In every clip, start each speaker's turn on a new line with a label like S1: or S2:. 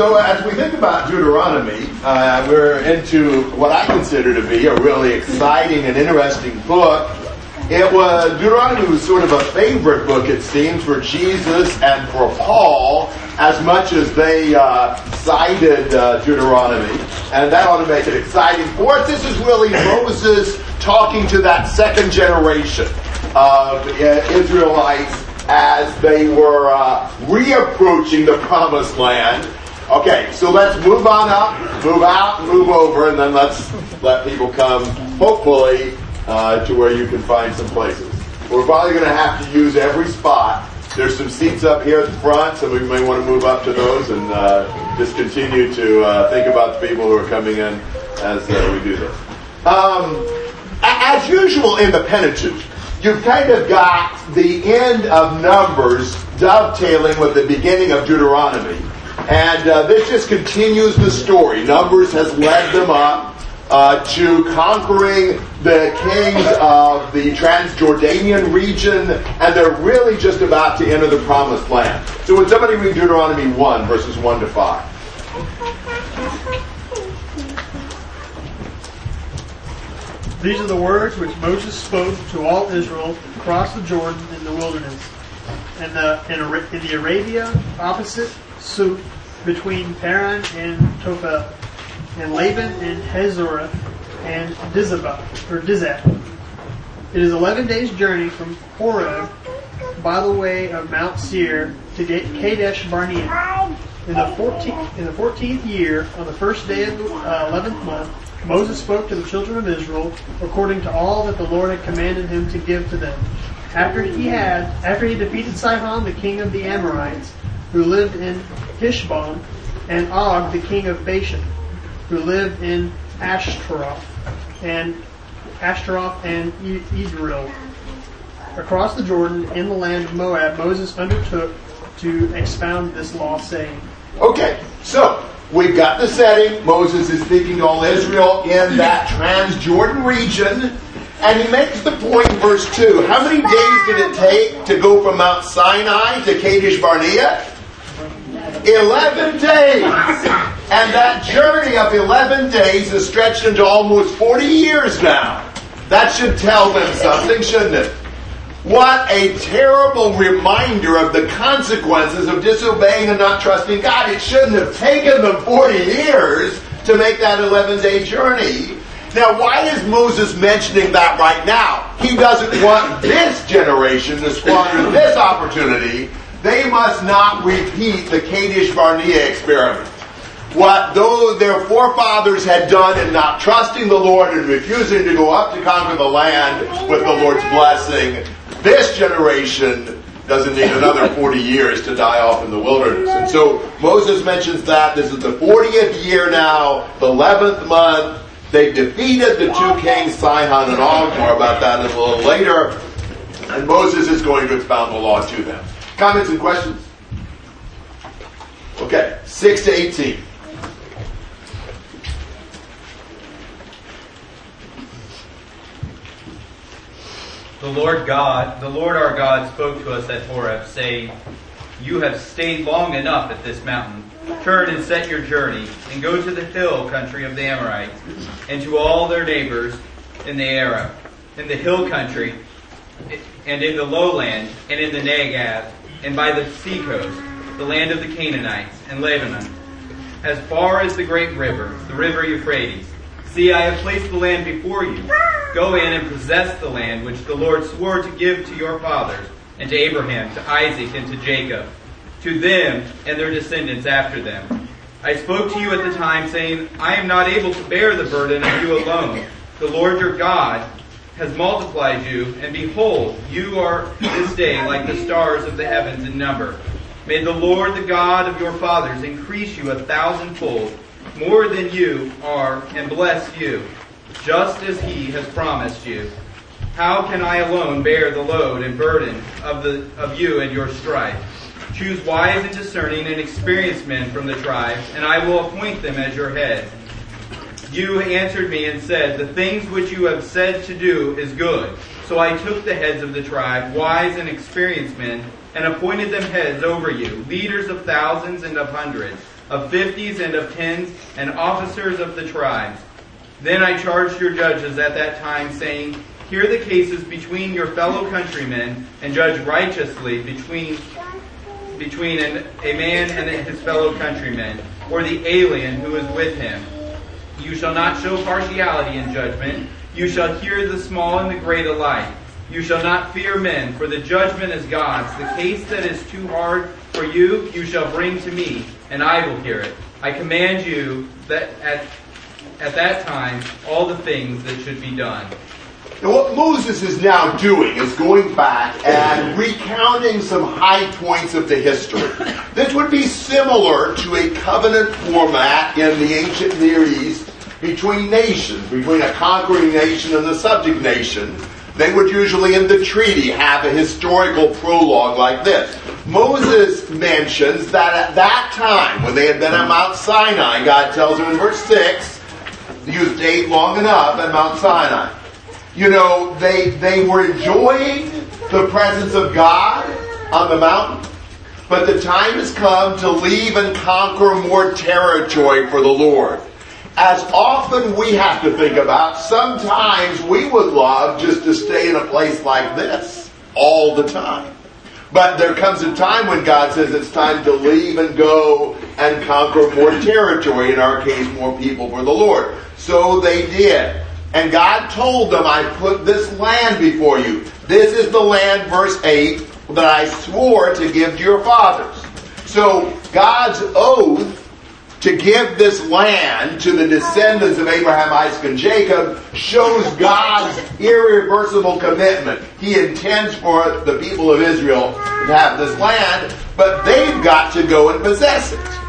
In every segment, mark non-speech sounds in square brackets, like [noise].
S1: So as we think about Deuteronomy, uh, we're into what I consider to be a really exciting and interesting book. It was Deuteronomy was sort of a favorite book, it seems, for Jesus and for Paul, as much as they uh, cited uh, Deuteronomy, and that ought to make it exciting for us. This is really Moses talking to that second generation of uh, Israelites as they were uh, reapproaching the promised land Okay, so let's move on up, move out, move over, and then let's let people come, hopefully, uh, to where you can find some places. We're probably going to have to use every spot. There's some seats up here at the front, so we may want to move up to those and uh, just continue to uh, think about the people who are coming in as uh, we do this. Um, as usual in the Pentateuch, you've kind of got the end of Numbers dovetailing with the beginning of Deuteronomy. And uh, this just continues the story. Numbers has led them up uh, to conquering the kings of the Transjordanian region, and they're really just about to enter the promised land. So when somebody read Deuteronomy 1, verses 1 to 5.
S2: These are the words which Moses spoke to all Israel across the Jordan in the wilderness, and the, in, in the Arabah opposite Suph between Paran and Tophel, and Laban and Hazorah and Dizabah, or Dizah. It is eleven days' journey from Horeb by the way of Mount Seir to Kadesh Barnea. In the fourteenth in the fourteenth year, on the first day of the uh, eleventh month, Moses spoke to the children of Israel according to all that the Lord had commanded him to give to them. After he had after he defeated Sihon, the king of the Amorites, who lived in Heshbon, and Og, the king of Bashan, who lived in Ashtaroth, and Ashtaroth and Edrei. Across the Jordan, in the land of Moab, Moses undertook to expound this law, saying,
S1: Okay, so we've got the setting. Moses is speaking to all Israel in that Transjordan region. And he makes the point in verse 2. How many days did it take to go from Mount Sinai to Kadesh Barnea? 11 days. And that journey of 11 days is stretched into almost 40 years now. That should tell them something, shouldn't it? What a terrible reminder of the consequences of disobeying and not trusting God. It shouldn't have taken them 40 years to make that 11 day journey. Now, why is Moses mentioning that right now? He doesn't want this generation to squander this opportunity they must not repeat the Kadesh Barnea experiment. What though their forefathers had done in not trusting the Lord and refusing to go up to conquer the land with the Lord's blessing, this generation doesn't need another 40 years to die off in the wilderness. And so Moses mentions that. This is the 40th year now, the 11th month. They defeated the two kings, Sihon and Og. More about that a little later. And Moses is going to expound the law to them. Comments and questions? Okay, 6 to 18.
S3: The Lord God, the Lord our God spoke to us at Horeb, saying, You have stayed long enough at this mountain. Turn and set your journey, and go to the hill country of the Amorites, and to all their neighbors in the Arab, in the hill country, and in the lowland, and in the Negev, and by the sea coast, the land of the Canaanites, and Lebanon, as far as the great river, the river Euphrates. See, I have placed the land before you. Go in and possess the land which the Lord swore to give to your fathers, and to Abraham, to Isaac, and to Jacob, to them and their descendants after them. I spoke to you at the time, saying, I am not able to bear the burden of you alone. The Lord your God has multiplied you, and behold, you are this day like the stars of the heavens in number. May the Lord, the God of your fathers, increase you a thousandfold, more than you are, and bless you, just as he has promised you. How can I alone bear the load and burden of, the, of you and your strife? Choose wise and discerning and experienced men from the tribes, and I will appoint them as your heads you answered me and said, The things which you have said to do is good. So I took the heads of the tribe, wise and experienced men, and appointed them heads over you, leaders of thousands and of hundreds. of fifties and of tens, and officers of the tribes. Then I charged your judges at that time, saying, Hear the cases between your fellow countrymen, and judge righteously between between an, a man and his fellow countrymen, or the alien who is with him. You shall not show partiality in judgment. You shall hear the small and the great alike. You shall not fear men, for the judgment is God's. The case that is too hard for you, you shall bring to me, and I will hear it. I command you that at, at that time all the things that should be done.
S1: Now, what Moses is now doing is going back and recounting some high points of the history. This would be similar to a covenant format in the ancient Near East between nations, between a conquering nation and the subject nation. They would usually in the treaty have a historical prologue like this. Moses mentions that at that time, when they had been at Mount Sinai, God tells him in verse 6, you stayed long enough at Mount Sinai you know, they, they were enjoying the presence of God on the mountain, but the time has come to leave and conquer more territory for the Lord. As often we have to think about, sometimes we would love just to stay in a place like this all the time. But there comes a time when God says it's time to leave and go and conquer more territory, in our case, more people for the Lord. So they did. And God told them, I put this land before you. This is the land, verse 8, that I swore to give to your fathers. So God's oath to give this land to the descendants of Abraham, Isaac, and Jacob shows God's irreversible commitment. He intends for the people of Israel to have this land, but they've got to go and possess it.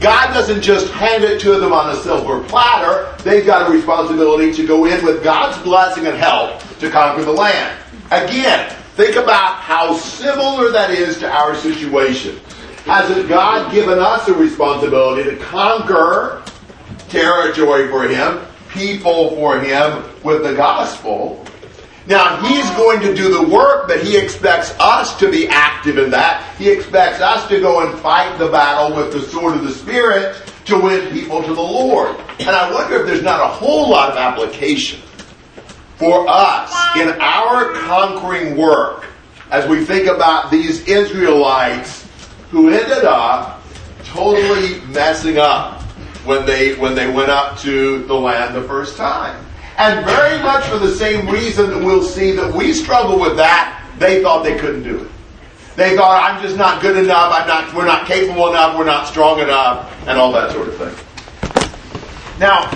S1: God doesn't just hand it to them on a silver platter. They've got a responsibility to go in with God's blessing and help to conquer the land. Again, think about how similar that is to our situation. Has God given us a responsibility to conquer territory for Him, people for Him with the gospel? Now, he's going to do the work, but he expects us to be active in that. He expects us to go and fight the battle with the sword of the Spirit to win people to the Lord. And I wonder if there's not a whole lot of application for us in our conquering work as we think about these Israelites who ended up totally messing up when they when they went up to the land the first time. And very much for the same reason that we'll see that we struggle with that, they thought they couldn't do it. They thought, I'm just not good enough, I'm not, we're not capable enough, we're not strong enough, and all that sort of thing. Now,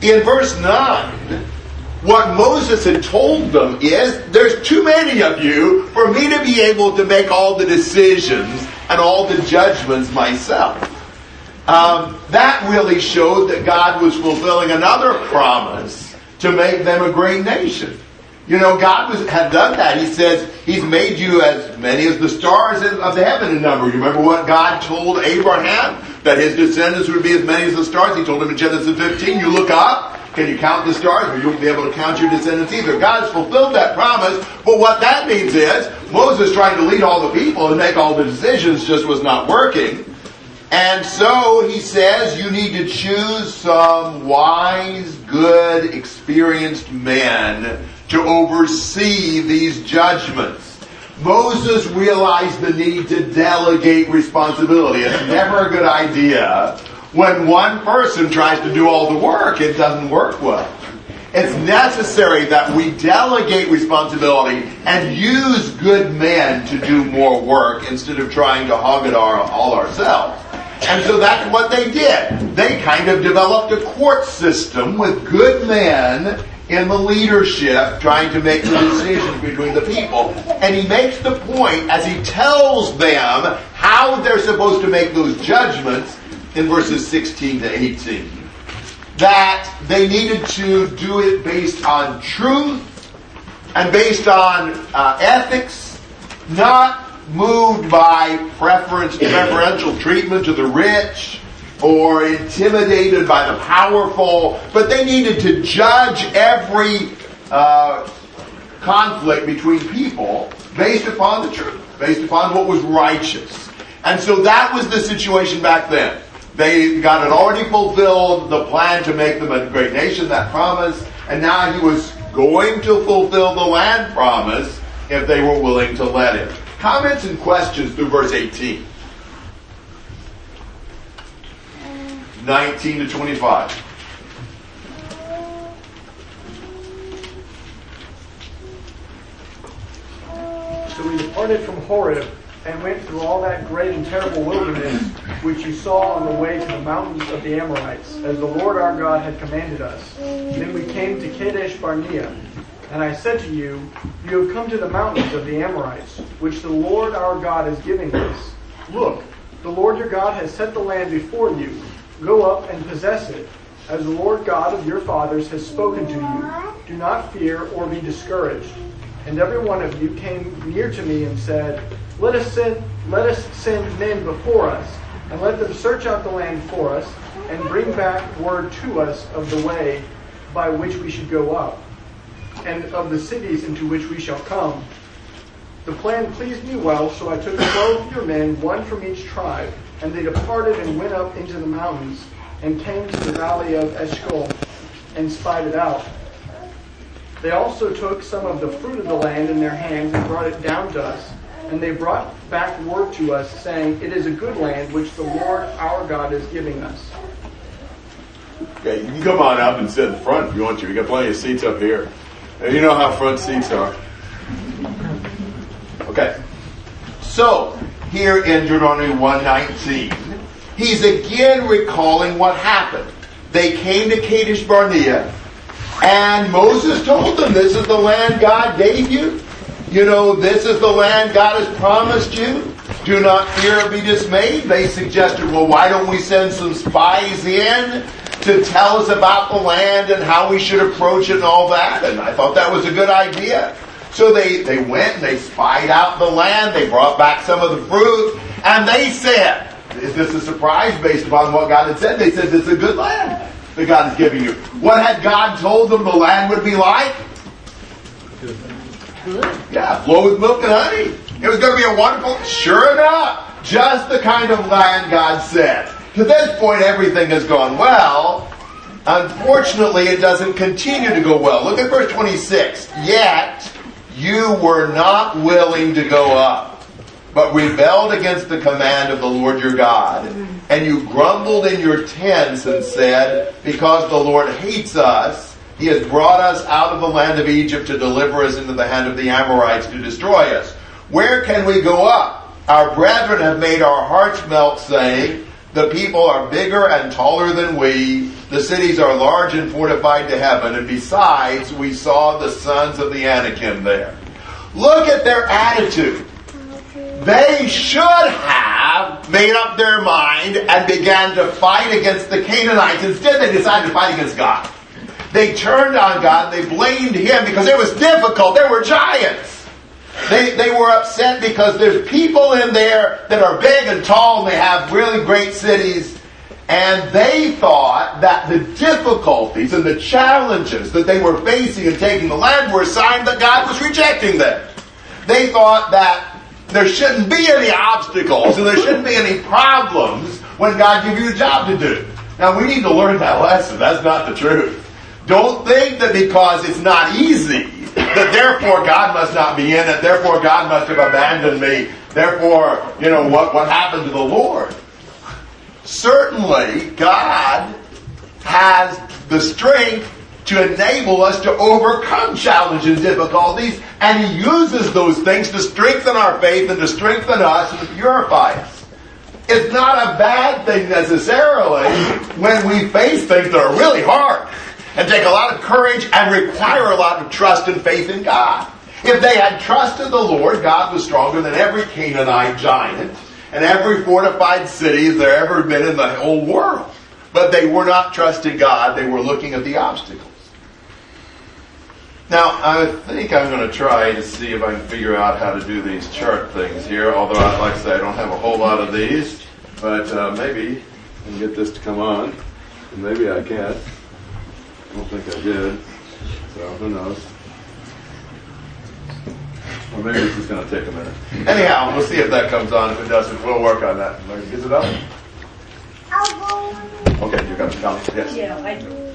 S1: in verse 9, what Moses had told them is, there's too many of you for me to be able to make all the decisions and all the judgments myself. Um, that really showed that God was fulfilling another promise to make them a great nation. You know, God was, had done that. He says He's made you as many as the stars of the heaven in number. You remember what God told Abraham? That his descendants would be as many as the stars. He told him in Genesis 15, you look up, can you count the stars? Or you won't be able to count your descendants either. God has fulfilled that promise, but what that means is Moses trying to lead all the people and make all the decisions just was not working. And so he says you need to choose some wise, good, experienced men to oversee these judgments. Moses realized the need to delegate responsibility. It's never a good idea when one person tries to do all the work. It doesn't work well. It's necessary that we delegate responsibility and use good men to do more work instead of trying to hog it all ourselves. And so that's what they did. They kind of developed a court system with good men in the leadership trying to make the decisions between the people. And he makes the point as he tells them how they're supposed to make those judgments in verses 16 to 18. That they needed to do it based on truth and based on uh, ethics, not moved by preference, preferential treatment to the rich or intimidated by the powerful, but they needed to judge every uh, conflict between people based upon the truth, based upon what was righteous. And so that was the situation back then. They God had already fulfilled the plan to make them a great nation, that promise, and now he was going to fulfill the land promise if they were willing to let him. Comments and questions through verse 18. 19 to 25.
S4: So we departed from Horeb and went through all that great and terrible wilderness which you saw on the way to the mountains of the Amorites, as the Lord our God had commanded us. Then we came to Kadesh Barnea. And I said to you, You have come to the mountains of the Amorites, which the Lord our God is giving us. Look, the Lord your God has set the land before you. Go up and possess it, as the Lord God of your fathers has spoken to you. Do not fear or be discouraged. And every one of you came near to me and said, Let us send, let us send men before us, and let them search out the land for us, and bring back word to us of the way by which we should go up, and of the cities into which we shall come. The plan pleased me well, so I took twelve of your men, one from each tribe, and they departed and went up into the mountains, and came to the valley of Eshcol, and spied it out. They also took some of the fruit of the land in their hands and brought it down to us. And they brought back word to us, saying, It is a good land which the Lord our God is giving us.
S1: Okay, you can come on up and sit in front if you want to. We got plenty of seats up here. And you know how front seats are. Okay. So, here in Deuteronomy 119, he's again recalling what happened. They came to Kadesh Barnea, and Moses told them, This is the land God gave you. You know, this is the land God has promised you. Do not fear or be dismayed. They suggested, Well, why don't we send some spies in to tell us about the land and how we should approach it and all that? And I thought that was a good idea. So they, they went and they spied out the land. They brought back some of the fruit. And they said, Is this a surprise based upon what God had said? They said, This is a good land that God is giving you. What had God told them the land would be like? Good. Yeah, flow with milk and honey. It was going to be a wonderful, sure enough, just the kind of land God said. To this point, everything has gone well. Unfortunately, it doesn't continue to go well. Look at verse 26. Yet, you were not willing to go up, but rebelled against the command of the Lord your God. Mm-hmm. And you grumbled in your tents and said, Because the Lord hates us, he has brought us out of the land of Egypt to deliver us into the hand of the Amorites to destroy us. Where can we go up? Our brethren have made our hearts melt, saying, The people are bigger and taller than we. The cities are large and fortified to heaven. And besides, we saw the sons of the Anakim there. Look at their attitude. They should have made up their mind and began to fight against the Canaanites. Instead, they decided to fight against God. They turned on God. They blamed Him because it was difficult. There were giants. They, they were upset because there's people in there that are big and tall and they have really great cities. And they thought that the difficulties and the challenges that they were facing in taking the land were a sign that God was rejecting them. They thought that there shouldn't be any obstacles and there shouldn't be any problems when God gives you a job to do. Now we need to learn that lesson. That's not the truth. Don't think that because it's not easy, that therefore God must not be in it, therefore God must have abandoned me, therefore, you know, what, what happened to the Lord? Certainly, God has the strength to enable us to overcome challenges and difficulties, and He uses those things to strengthen our faith and to strengthen us and to purify us. It's not a bad thing necessarily when we face things that are really hard and take a lot of courage and require a lot of trust and faith in God. If they had trusted the Lord, God was stronger than every Canaanite giant and every fortified city there ever been in the whole world. But they were not trusting God, they were looking at the obstacles. Now, I think I'm going to try to see if I can figure out how to do these chart things here, although, I'd like to say, I don't have a whole lot of these, but uh, maybe I can get this to come on, and maybe I can. I don't think I did, so who knows. Or maybe this is going to take a minute. Anyhow, we'll see if that comes on. If it doesn't, we'll work on that. Is it up? Okay, you're going to come. Yes.
S5: Yeah, I,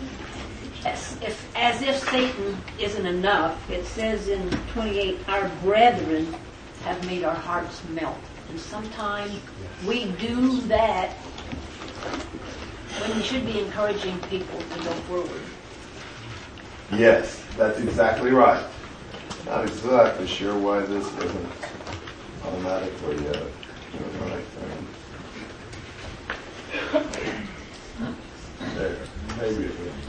S5: as if, as if Satan isn't enough, it says in 28, our brethren have made our hearts melt. And sometimes we do that when we should be encouraging people to go forward.
S1: Yes, that's exactly right. Not exactly sure why this isn't automatically uh, doing the right thing. There, maybe it will.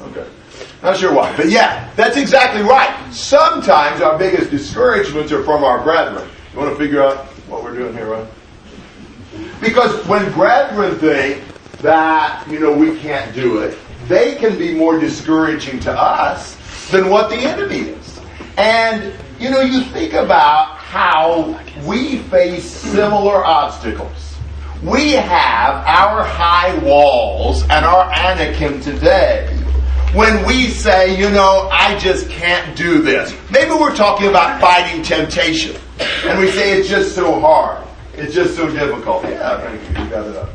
S1: Okay. Not sure why, but yeah, that's exactly right. Sometimes our biggest discouragements are from our brethren. You want to figure out what we're doing here, right? Because when brethren think that, you know, we can't do it, they can be more discouraging to us than what the enemy is. And, you know, you think about how we face similar obstacles. We have our high walls and our Anakim today when we say, you know, I just can't do this. Maybe we're talking about fighting temptation. And we say it's just so hard. It's just so difficult. Yeah, thank you. You got it up.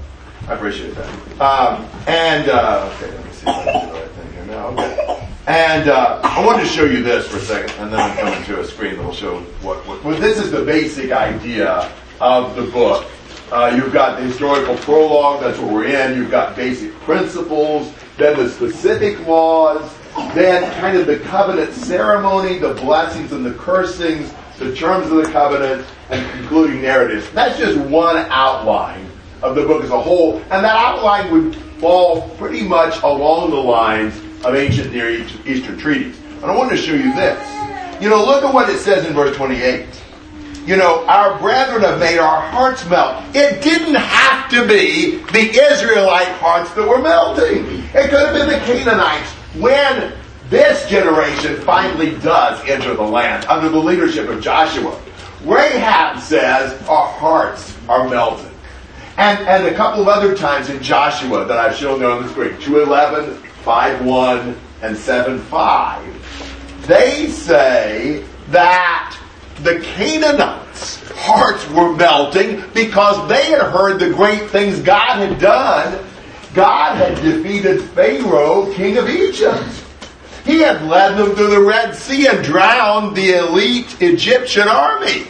S1: I appreciate that. Um, and, uh, okay, let me see if I can do the right thing here now. Okay. And uh, I wanted to show you this for a second, and then I'm coming to a screen that will show what, what well, this is the basic idea of the book. Uh, you've got the historical prologue, that's what we're in. You've got basic principles, then the specific laws, then kind of the covenant ceremony, the blessings and the cursings, the terms of the covenant, and concluding narratives. That's just one outline of the book as a whole, and that outline would fall pretty much along the lines of ancient Near Eastern treaties. And I want to show you this. You know, look at what it says in verse 28. You know, our brethren have made our hearts melt. It didn't have to be the Israelite hearts that were melting. It could have been the Canaanites. When this generation finally does enter the land under the leadership of Joshua, Rahab says our hearts are melted. And, and a couple of other times in Joshua that I've shown there on the screen, 211, 5.1, and 7.5, they say that the Canaanites' hearts were melting because they had heard the great things God had done. God had defeated Pharaoh, king of Egypt. He had led them through the Red Sea and drowned the elite Egyptian army.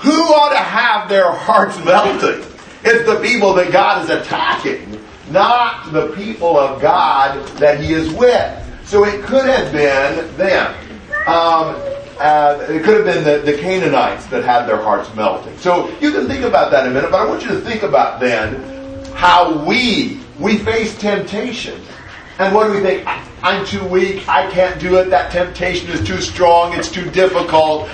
S1: Who ought to have their hearts melting? It's the people that God is attacking, not the people of God that He is with. So it could have been them. Um, uh, it could have been the, the Canaanites that had their hearts melting. So you can think about that in a minute, but I want you to think about then how we we face temptation. And what do we think? I'm too weak. I can't do it. That temptation is too strong. It's too difficult.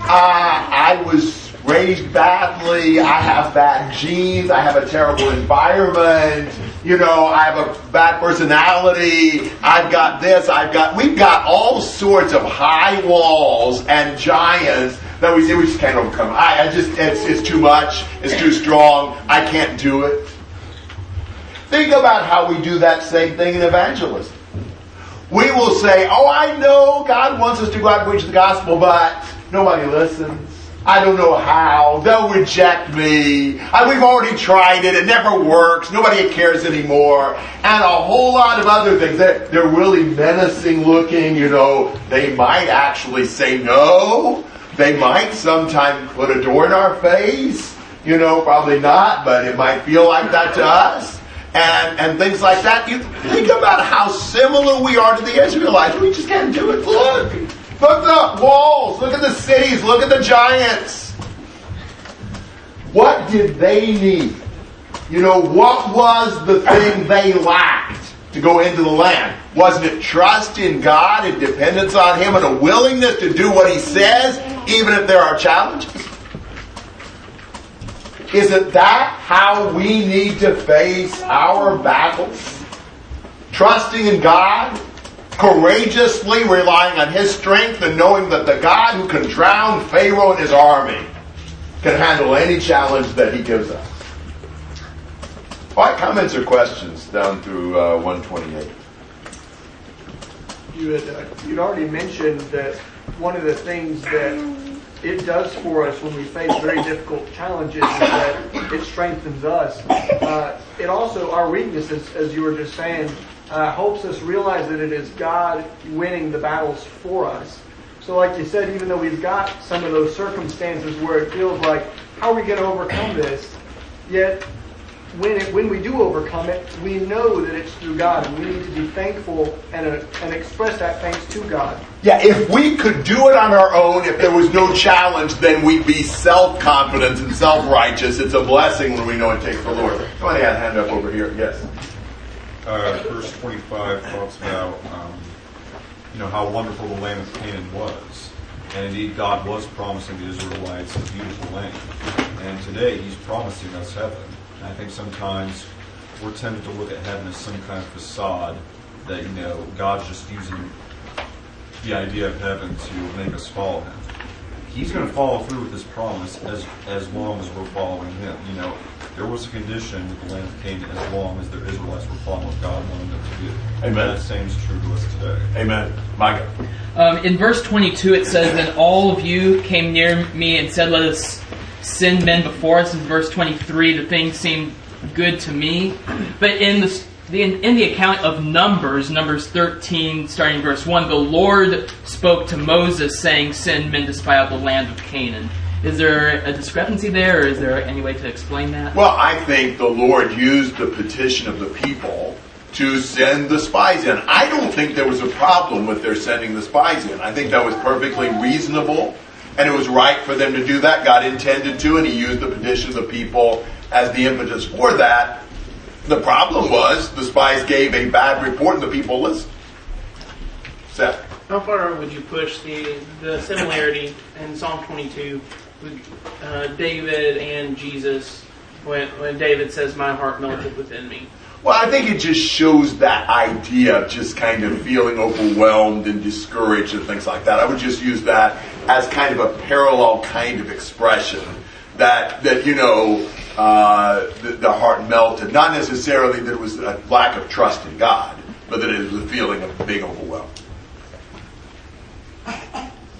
S1: Uh, I was raised badly. I have bad genes. I have a terrible environment. You know, I have a bad personality. I've got this. I've got, we've got all sorts of high walls and giants that we say we just can't overcome. I, I just, it's, it's too much. It's too strong. I can't do it. Think about how we do that same thing in evangelism. We will say, oh, I know God wants us to go out and preach the gospel, but nobody listens. I don't know how. They'll reject me. I, we've already tried it. It never works. Nobody cares anymore. And a whole lot of other things. They're, they're really menacing looking, you know. They might actually say no. They might sometime put a door in our face. You know, probably not, but it might feel like that to us. And, and things like that. You think about how similar we are to the Israelites. We just can't do it. Look. Look at the walls. Look at the cities. Look at the giants. What did they need? You know, what was the thing they lacked to go into the land? Wasn't it trust in God and dependence on Him and a willingness to do what He says, even if there are challenges? Isn't that how we need to face our battles? Trusting in God, courageously relying on His strength and knowing that the God who can drown Pharaoh and his army can handle any challenge that He gives us. All right, comments or questions down through uh, 128?
S4: You had, uh, you'd already mentioned that one of the things that it does for us when we face very difficult challenges is that it strengthens us. Uh, it also, our weaknesses, as you were just saying, uh, helps us realize that it is God winning the battles for us. So, like you said, even though we've got some of those circumstances where it feels like, how are we going to overcome this? Yet, when it, when we do overcome it, we know that it's through God, and we need to be thankful and, uh, and express that thanks to God.
S1: Yeah, if we could do it on our own, if there was no challenge, then we'd be self-confident and self-righteous. It's a blessing when we know it takes the Lord. Somebody had a hand up over here. Yes.
S6: Uh, verse 25 talks about, um, you know, how wonderful the land of Canaan was. And indeed, God was promising the Israelites a beautiful land. And today, He's promising us heaven. And I think sometimes we're tempted to look at heaven as some kind of facade that, you know, God's just using the idea of heaven to make us follow Him. He's going to follow through with His promise as as long as we're following Him. You know, there was a condition with the land of Canaan as long as the Israelites were following what God wanted them to do.
S1: Amen.
S6: That same is true to us today.
S1: Amen. Micah.
S7: Um, in verse 22, it says, Then all of you came near me and said, Let us send men before us. In verse 23, the thing seemed good to me. But in the, the in, in the account of Numbers, Numbers 13, starting in verse 1, the Lord spoke to Moses, saying, Send men to spy out the land of Canaan. Is there a discrepancy there, or is there any way to explain that?
S1: Well, I think the Lord used the petition of the people to send the spies in. I don't think there was a problem with their sending the spies in. I think that was perfectly reasonable, and it was right for them to do that. God intended to, and He used the petition of the people as the impetus for that. The problem was the spies gave a bad report, and the people listened. Seth.
S8: How far would you push the the similarity in Psalm 22 with uh, David and Jesus when when David says, "My heart melted within me"?
S1: Well, I think it just shows that idea of just kind of feeling overwhelmed and discouraged and things like that. I would just use that as kind of a parallel kind of expression that that you know uh, the, the heart melted. Not necessarily that it was a lack of trust in God, but that it was a feeling of being overwhelmed.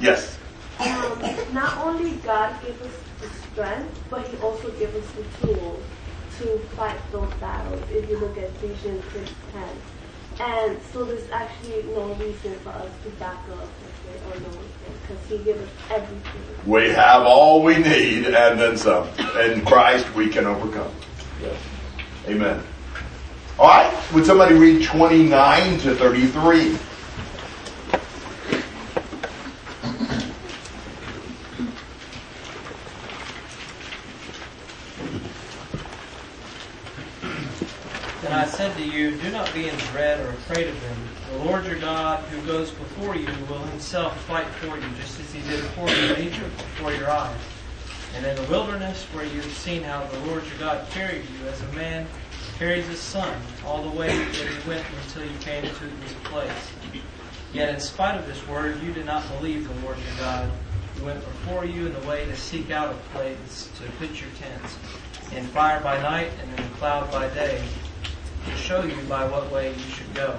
S1: Yes.
S9: Um, not only God gave us the strength, but He also gave us the tools to fight those battles. If you look at Ephesians 6 10. And so there's actually no reason for us to back up and say, oh no, because He gave us everything.
S1: We have all we need and then some. In Christ we can overcome. Yes. Amen. All right. Would somebody read 29 to 33?
S10: Then I said to Do not be in dread or afraid of them. The Lord your God, who goes before you, will himself fight for you, just as he did for you in Egypt before your eyes. And in the wilderness, where you have seen how the Lord your God carried you, as a man carries his son, all the way that he went until you came to this place. Yet in spite of this word, you did not believe the Lord your God, who went before you in the way to seek out a place to pitch your tents, in fire by night and in a cloud by day, to show you by what way you should go.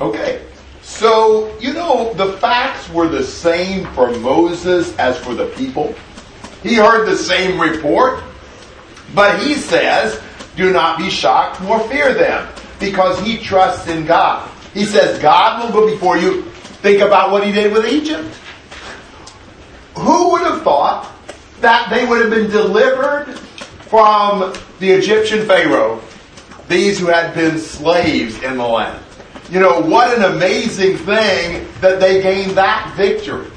S1: Okay. So, you know, the facts were the same for Moses as for the people. He heard the same report, but he says, do not be shocked nor fear them, because he trusts in God. He says, God will go before you. Think about what he did with Egypt. Who would have thought that they would have been delivered from the Egyptian Pharaoh, these who had been slaves in the land? You know, what an amazing thing that they gained that victory.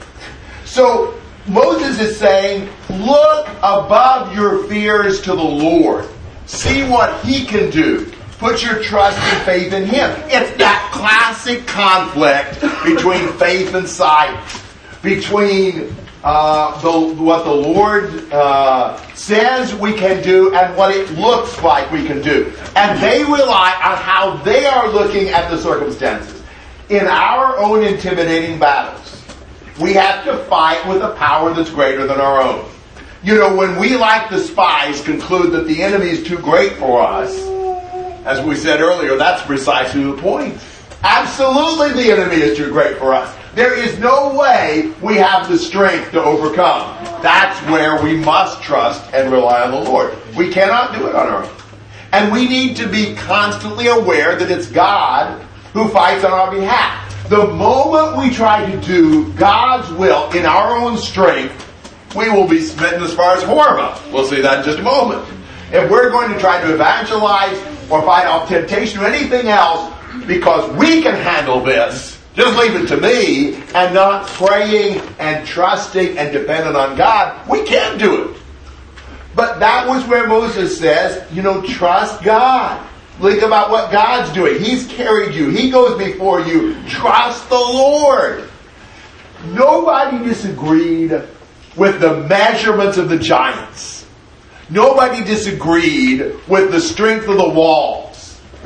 S1: So Moses is saying, look above your fears to the Lord. See what he can do. Put your trust and faith in him. It's that classic conflict between faith and sight, between uh, the, what the Lord uh, says we can do and what it looks like we can do. And they rely on how they are looking at the circumstances. In our own intimidating battles, we have to fight with a power that's greater than our own. You know, when we, like the spies, conclude that the enemy is too great for us, as we said earlier, that's precisely the point. Absolutely the enemy is too great for us. There is no way we have the strength to overcome. That's where we must trust and rely on the Lord. We cannot do it on our own. And we need to be constantly aware that it's God who fights on our behalf. The moment we try to do God's will in our own strength, we will be smitten as far as Hormah. We'll see that in just a moment. If we're going to try to evangelize or fight off temptation or anything else because we can handle this, just leave it to me and not praying and trusting and dependent on God, we can do it. But that was where Moses says, you know, trust God. Think about what God's doing. He's carried you. He goes before you. Trust the Lord. Nobody disagreed with the measurements of the giants. Nobody disagreed with the strength of the walls.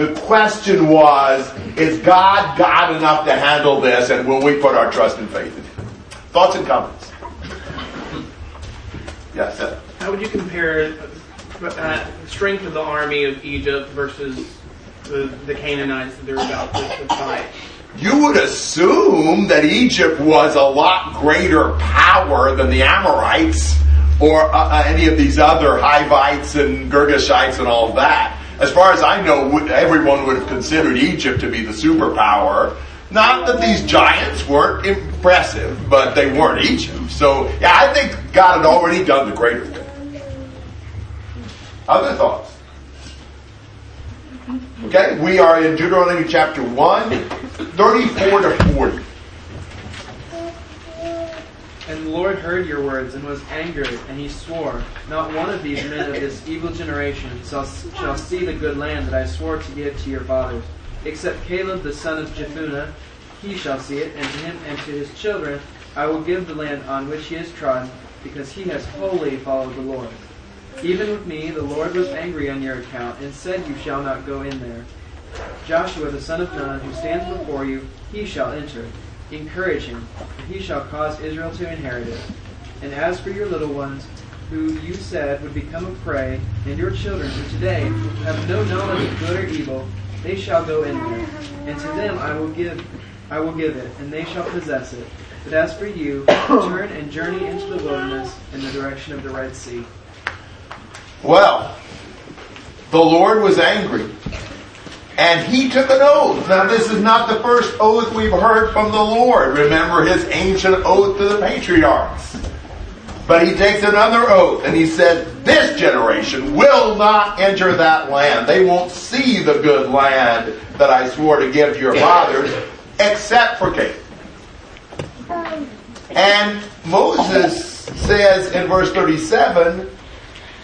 S1: The question was, is God God enough to handle this and will we put our trust and faith in Him? Thoughts and comments? Yes, sir.
S8: How would you compare uh, strength of the army of Egypt versus the, the Canaanites that they're about to, to fight?
S1: You would assume that Egypt was a lot greater power than the Amorites or uh, uh, any of these other Hivites and Girgashites and all that. As far as I know, everyone would have considered Egypt to be the superpower. Not that these giants weren't impressive, but they weren't Egypt. So, yeah, I think God had already done the greater thing. Other thoughts? Okay, we are in Deuteronomy chapter 1, 34 to 40.
S8: And the Lord heard your words and was angered, and he swore, Not one of these men of this evil generation shall, shall see the good land that I swore to give to your fathers, except Caleb the son of Jephunneh, he shall see it, and to him and to his children I will give the land on which he has trod, because he has wholly followed the Lord. Even with me the Lord was angry on your account, and said, You shall not go in there. Joshua the son of Nun, who stands before you, he shall enter encourage him, and he shall cause Israel to inherit it. And as for your little ones, who you said would become a prey, and your children who today have no knowledge of good or evil, they shall go in there, and to them I will give I will give it, and they shall possess it. But as for you, turn and journey into the wilderness in the direction of the Red Sea.
S1: Well, the Lord was angry and he took an oath. Now, this is not the first oath we've heard from the Lord. Remember his ancient oath to the patriarchs. But he takes another oath and he said, This generation will not enter that land. They won't see the good land that I swore to give to your fathers, except for Canaan. And Moses says in verse 37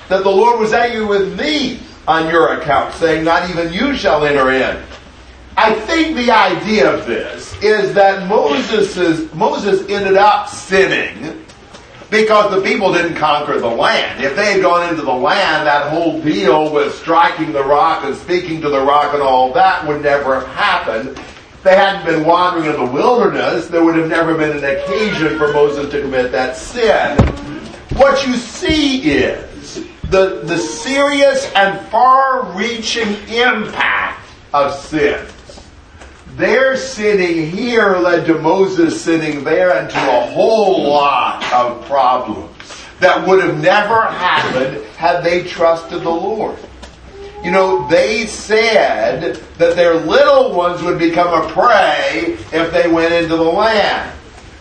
S1: that the Lord was angry with me on your account, saying, Not even you shall enter in. I think the idea of this is that Moses, Moses ended up sinning because the people didn't conquer the land. If they had gone into the land, that whole deal with striking the rock and speaking to the rock and all that would never have happened. If they hadn't been wandering in the wilderness, there would have never been an occasion for Moses to commit that sin. What you see is the, the serious and far reaching impact of sin. Their sinning here led to Moses sinning there and to a whole lot of problems that would have never happened had they trusted the Lord. You know, they said that their little ones would become a prey if they went into the land.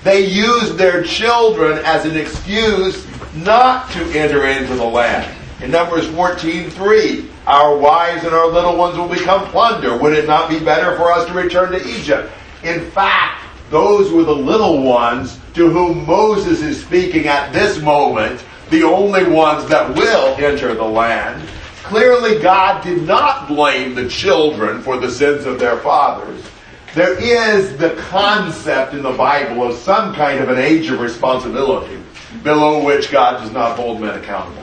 S1: They used their children as an excuse not to enter into the land. In Numbers 14:3, our wives and our little ones will become plunder. Would it not be better for us to return to Egypt? In fact, those were the little ones to whom Moses is speaking at this moment, the only ones that will enter the land. Clearly, God did not blame the children for the sins of their fathers. There is the concept in the Bible of some kind of an age of responsibility below which God does not hold men accountable.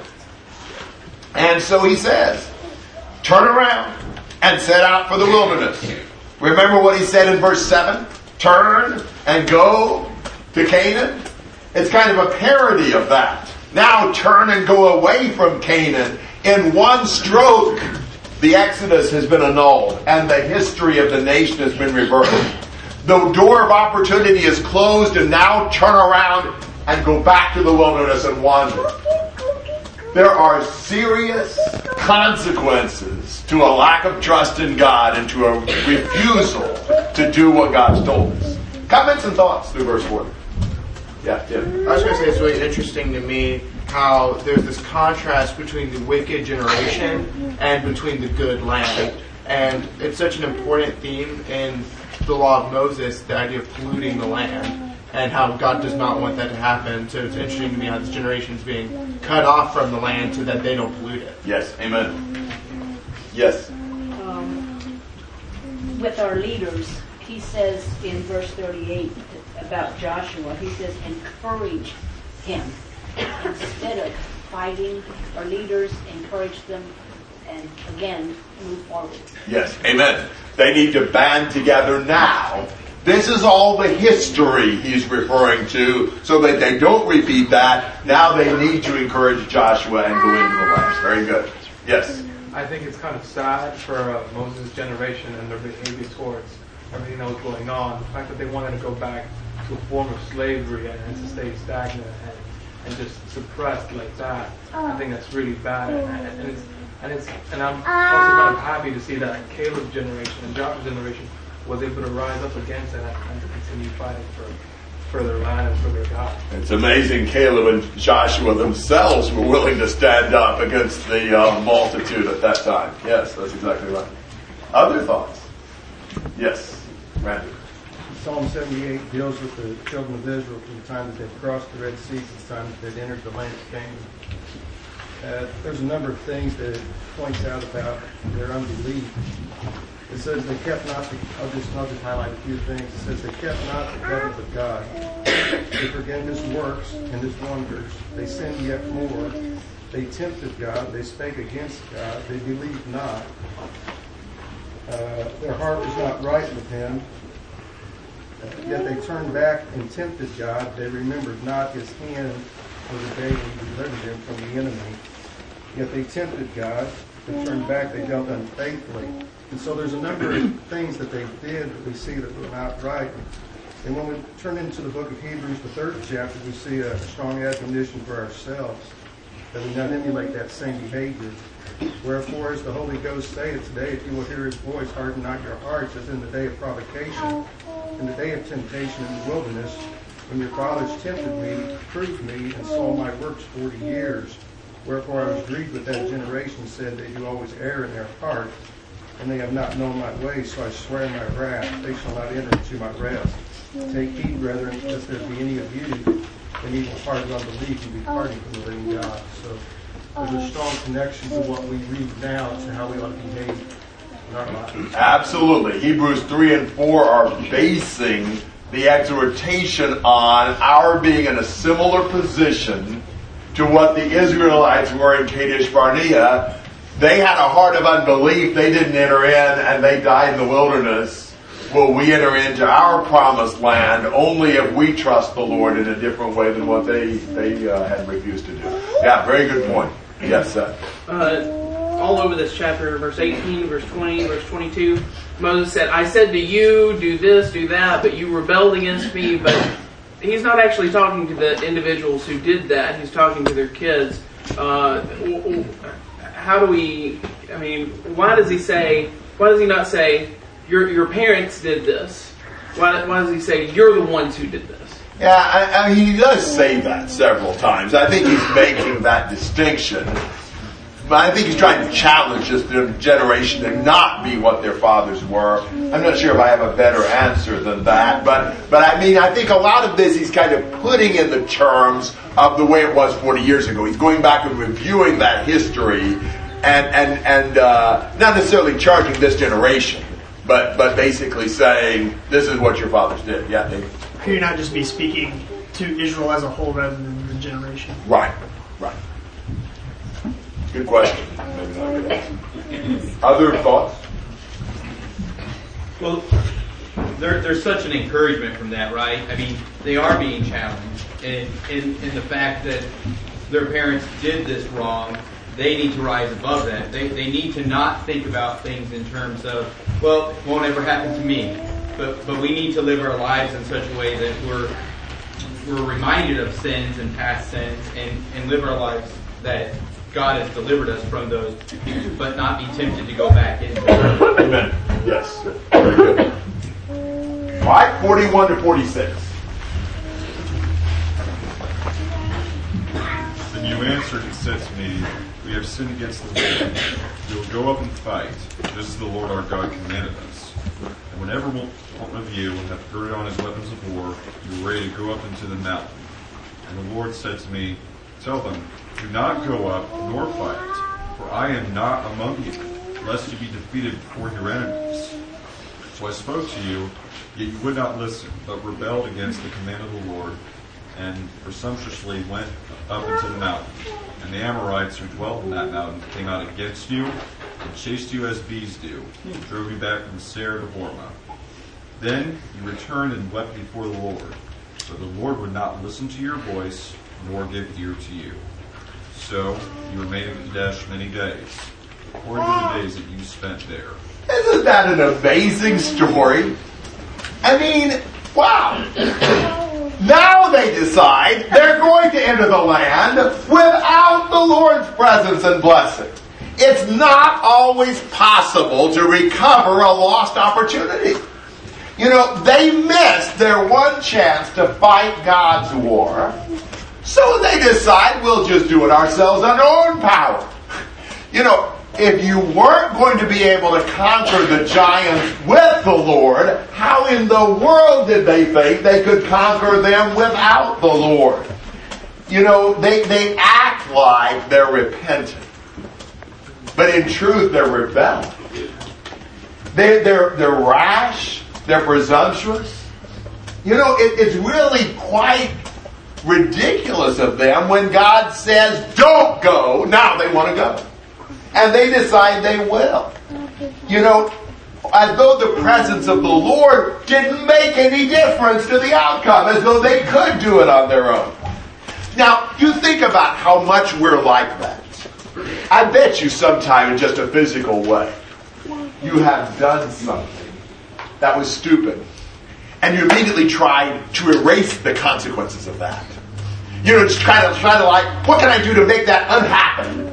S1: And so he says, turn around and set out for the wilderness. Remember what he said in verse 7? Turn and go to Canaan. It's kind of a parody of that. Now turn and go away from Canaan. In one stroke, the Exodus has been annulled and the history of the nation has been reversed. The door of opportunity is closed and now turn around and go back to the wilderness and wander. There are serious consequences to a lack of trust in God and to a refusal to do what God's told us. Comments and thoughts through verse 4. Yeah, Tim.
S11: I was going to say it's really interesting to me how there's this contrast between the wicked generation and between the good land. And it's such an important theme in the law of Moses, the idea of polluting the land, and how God does not want that to happen. So it's interesting to me how this generation is being cut off from the land so that they don't pollute it.
S1: Yes, amen. Yes.
S5: um, with our leaders, he says in verse 38 about Joshua, he says, encourage him. Instead of fighting, our leaders encourage them and again move forward.
S1: Yes, amen. They need to band together now. This is all the history he's referring to, so that they don't repeat that. Now they need to encourage Joshua and go into the land. Very good. Yes.
S12: I think it's kind of sad for uh, Moses' generation and their behavior towards everything that was going on. The fact that they wanted to go back to a form of slavery and, and to stay stagnant and, and just suppressed like that. I think that's really bad. And, and, it's, and it's and I'm also kind of happy to see that Caleb's generation and Joshua's generation was able to rise up against it and, and to continue fighting for for their land and for their God.
S1: It's amazing Caleb and Joshua themselves were willing to stand up against the uh, multitude at that time. Yes, that's exactly right. Other thoughts? Yes, Randy.
S13: Psalm 78 deals with the children of Israel from the time that they crossed the Red Sea to the time that they'd entered the land of Canaan. Uh, there's a number of things that it points out about their unbelief. It says they kept not, the, I'll just, I'll just highlight a few things. It says they kept not the covenant of God. They forget his works and his wonders. They sinned yet more. They tempted God. They spake against God. They believed not. Uh, their heart was not right with him. Uh, yet they turned back and tempted God. They remembered not his hand for the day he delivered them from the enemy. Yet they tempted God. They turned back. They dealt unfaithfully. And so there's a number of [clears throat] things that they did that we see that were not right. And when we turn into the book of Hebrews, the third chapter, we see a strong admonition for ourselves that we not emulate that same behavior. Wherefore, as the Holy Ghost saith today, if you will hear his voice, harden not your hearts as in the day of provocation, in the day of temptation in the wilderness, when your fathers tempted me, proved me, and saw my works forty years. Wherefore I was grieved with that generation, said they do always err in their heart, and they have not known my ways, so I swear in my wrath, they shall not enter into my rest. Take heed, brethren, lest there be any of you an evil heart of unbelief and be parting from the living God. So there's a strong connection to what we read now to how we ought to behave in our lives.
S1: Absolutely. Hebrews 3 and 4 are basing the exhortation on our being in a similar position to what the Israelites were in Kadesh Barnea. They had a heart of unbelief. They didn't enter in and they died in the wilderness. Will we enter into our promised land only if we trust the Lord in a different way than what they, they uh, had refused to do? Yeah, very good point. Yes, sir.
S8: uh, all over this chapter, verse 18, verse 20, verse 22. Moses said, I said to you, do this, do that, but you rebelled against me. But he's not actually talking to the individuals who did that. He's talking to their kids. Uh, how do we, I mean, why does he say, why does he not say, your, your parents did this? Why, why does he say, you're the ones who did this?
S1: Yeah, I, I mean, he does say that several times. I think he's making that distinction. But I think he's trying to challenge this generation to not be what their fathers were. I'm not sure if I have a better answer than that, but but I mean, I think a lot of this he's kind of putting in the terms of the way it was 40 years ago. He's going back and reviewing that history, and and and uh, not necessarily charging this generation, but but basically saying this is what your fathers did. Yeah, Dave.
S2: Could you not just be speaking to Israel as a whole rather than the generation?
S1: Right, right. Good question. Other thoughts?
S3: Well, there, there's such an encouragement from that, right? I mean, they are being challenged in, in, in the fact that their parents did this wrong. They need to rise above that. They, they need to not think about things in terms of, well, it won't ever happen to me. But, but we need to live our lives in such a way that we're we're reminded of sins and past sins and, and live our lives that God has delivered us from those, but not be tempted to go back into them.
S1: Amen. Yes. Very good. All right, 41 to 46.
S6: Then you answered and said to me, We have sinned against the Lord. We will go up and fight, just as the Lord our God commanded us. And whenever one of you hath girded on his weapons of war, you are ready to go up into the mountain. And the Lord said to me, Tell them, Do not go up nor fight, for I am not among you, lest you be defeated before your enemies. So I spoke to you, yet you would not listen, but rebelled against the command of the Lord, and presumptuously went up into the mountain. And the Amorites who dwelt in that mountain came out against you, and chased you as bees do, and drove you back from Seir to Hormah. Then you returned and wept before the Lord. But the Lord would not listen to your voice, nor give ear to you. So you remained in Kadesh many days, according to the days that you spent there.
S1: Isn't that an amazing story? I mean, wow. Now they decide they're going to enter the land without the Lord's presence and blessing. It's not always possible to recover a lost opportunity. You know, they missed their one chance to fight God's war, so they decide we'll just do it ourselves on our own power. You know, if you weren't going to be able to conquer the giants with the Lord, how in the world did they think they could conquer them without the Lord? You know, they, they act like they're repentant. But in truth, they're rebelling. They, they're, they're rash. They're presumptuous. You know, it, it's really quite ridiculous of them when God says, don't go. Now they want to go. And they decide they will. You know, as though the presence of the Lord didn't make any difference to the outcome, as though they could do it on their own. Now, you think about how much we're like that. I bet you sometime in just a physical way, you have done something that was stupid. And you immediately try to erase the consequences of that. You know, just kind of trying to like, what can I do to make that unhappen?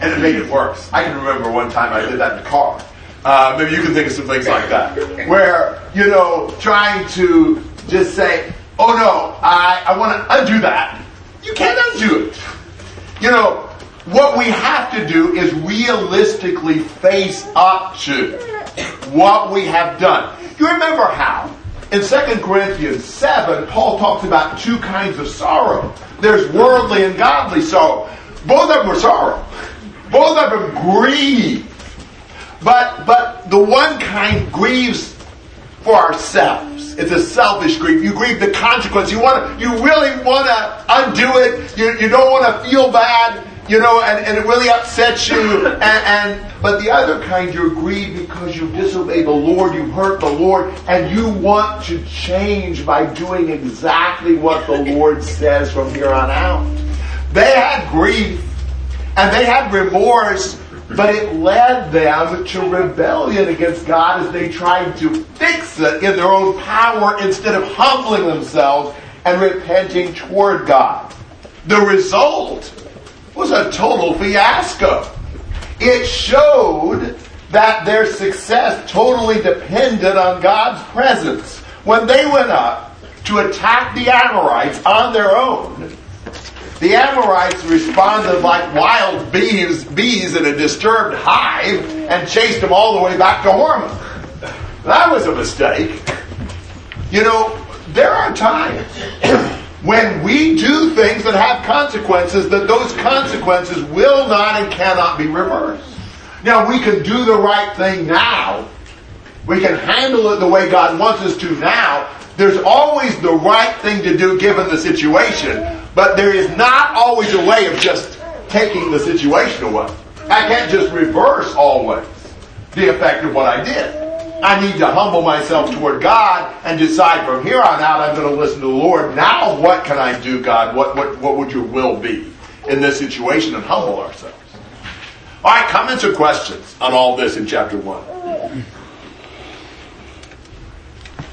S1: And it made it worse. I can remember one time I did that in the car. Uh, maybe you can think of some things like that. Where, you know, trying to just say, oh no, I, I want to undo that. You can't undo it. You know, what we have to do is realistically face up to what we have done. You remember how in 2 Corinthians 7, Paul talks about two kinds of sorrow. There's worldly and godly sorrow. Both of them are sorrow. Both of them grieve. But, but the one kind grieves for ourselves. It's a selfish grief. You grieve the consequence. You want to, you really want to undo it. You, you don't want to feel bad you know, and, and it really upsets you. And, and but the other kind, you're grieved because you disobeyed the Lord, you hurt the Lord, and you want to change by doing exactly what the Lord says from here on out. They had grief and they had remorse, but it led them to rebellion against God as they tried to fix it in their own power instead of humbling themselves and repenting toward God. The result was a total fiasco. It showed that their success totally depended on God's presence. When they went up to attack the Amorites on their own, the Amorites responded like wild bees, bees in a disturbed hive and chased them all the way back to Hormah. That was a mistake. You know, there are times when we do things that have consequences, that those consequences will not and cannot be reversed. Now, we can do the right thing now. We can handle it the way God wants us to now. There's always the right thing to do given the situation, but there is not always a way of just taking the situation away. I can't just reverse always the effect of what I did. I need to humble myself toward God and decide from here on out I'm going to listen to the Lord. Now what can I do, God? What, what, what would your will be in this situation and humble ourselves? All right, comments or questions on all this in chapter 1?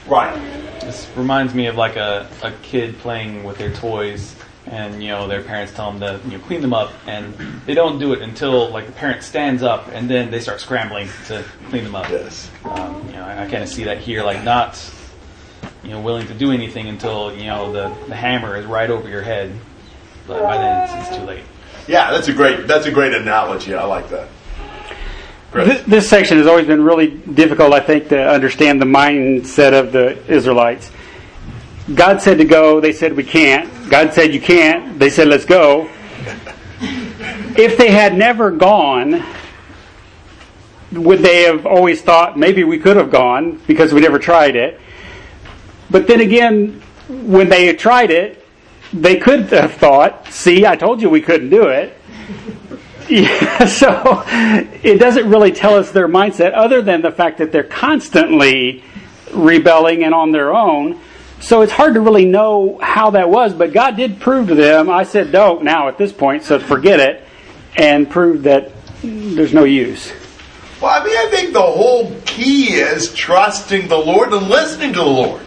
S1: Right.
S14: This reminds me of like a, a kid playing with their toys and you know their parents tell them to you know clean them up and they don't do it until like the parent stands up and then they start scrambling to clean them up.
S1: Yes.
S14: Um, you know, I, I kind of see that here, like not you know willing to do anything until you know the, the hammer is right over your head, but by then it's, it's too late.
S1: Yeah, that's a great that's a great analogy. I like that.
S15: This, this section has always been really difficult, I think, to understand the mindset of the Israelites. God said to go, they said we can't. God said you can't, they said let's go. If they had never gone, would they have always thought maybe we could have gone because we never tried it? But then again, when they tried it, they could have thought, see, I told you we couldn't do it. [laughs] Yeah, so it doesn't really tell us their mindset other than the fact that they're constantly rebelling and on their own. So it's hard to really know how that was, but God did prove to them, I said don't now at this point, so forget it, and proved that there's no use.
S1: Well, I mean, I think the whole key is trusting the Lord and listening to the Lord.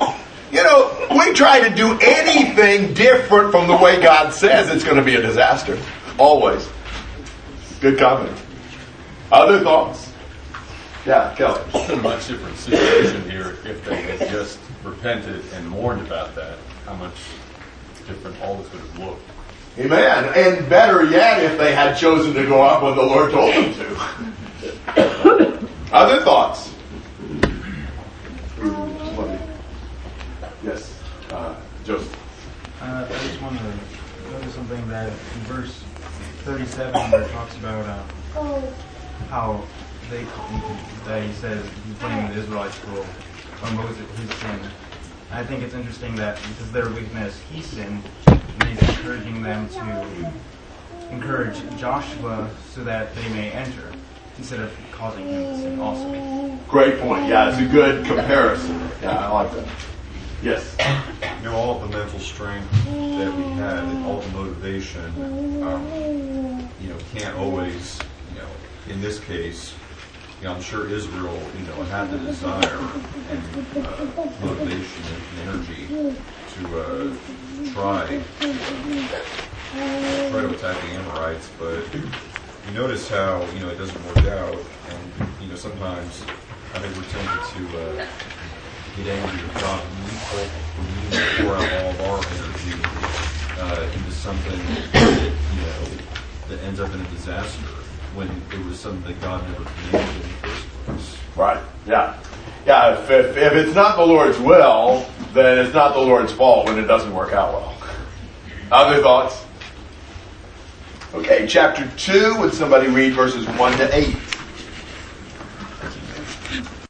S1: You know, we try to do anything different from the way God says it's going to be a disaster. Always. Good comment. Other thoughts? Yeah, Kelly.
S16: It's a much different situation here if they had just repented and mourned about that. How much different all this would have looked.
S1: Amen. And better yet, if they had chosen to go up when the Lord told them to. [coughs] Other thoughts? Yes, uh, Joseph.
S17: Uh, I just want to go to something that in verse 37 where it talks about uh, how they that he says he's blaming the Israelites for on Moses his sin. I think it's interesting that because their weakness he sinned, and he's encouraging them to encourage Joshua so that they may enter instead of causing him to sin also.
S1: Great point. Yeah, it's a good comparison. Yeah, I like that. Yes.
S6: You know, all of the mental strength that we had and all the motivation, um, you know, can't always, you know, in this case, you know, I'm sure Israel, you know, had the desire and uh, motivation and energy to uh, try try to attack the Amorites, but you notice how you know it doesn't work out, and you know sometimes I think we're tempted to uh, get angry with God when we we pour out all of our energy uh, into something that you know that ends up in a disaster when it was something that God never commanded in the first place.
S1: Right. Yeah. Yeah. If, if, if it's not the Lord's will, then it's not the Lord's fault when it doesn't work out well. [laughs] Other thoughts? Okay, chapter 2, would somebody read verses 1 to 8?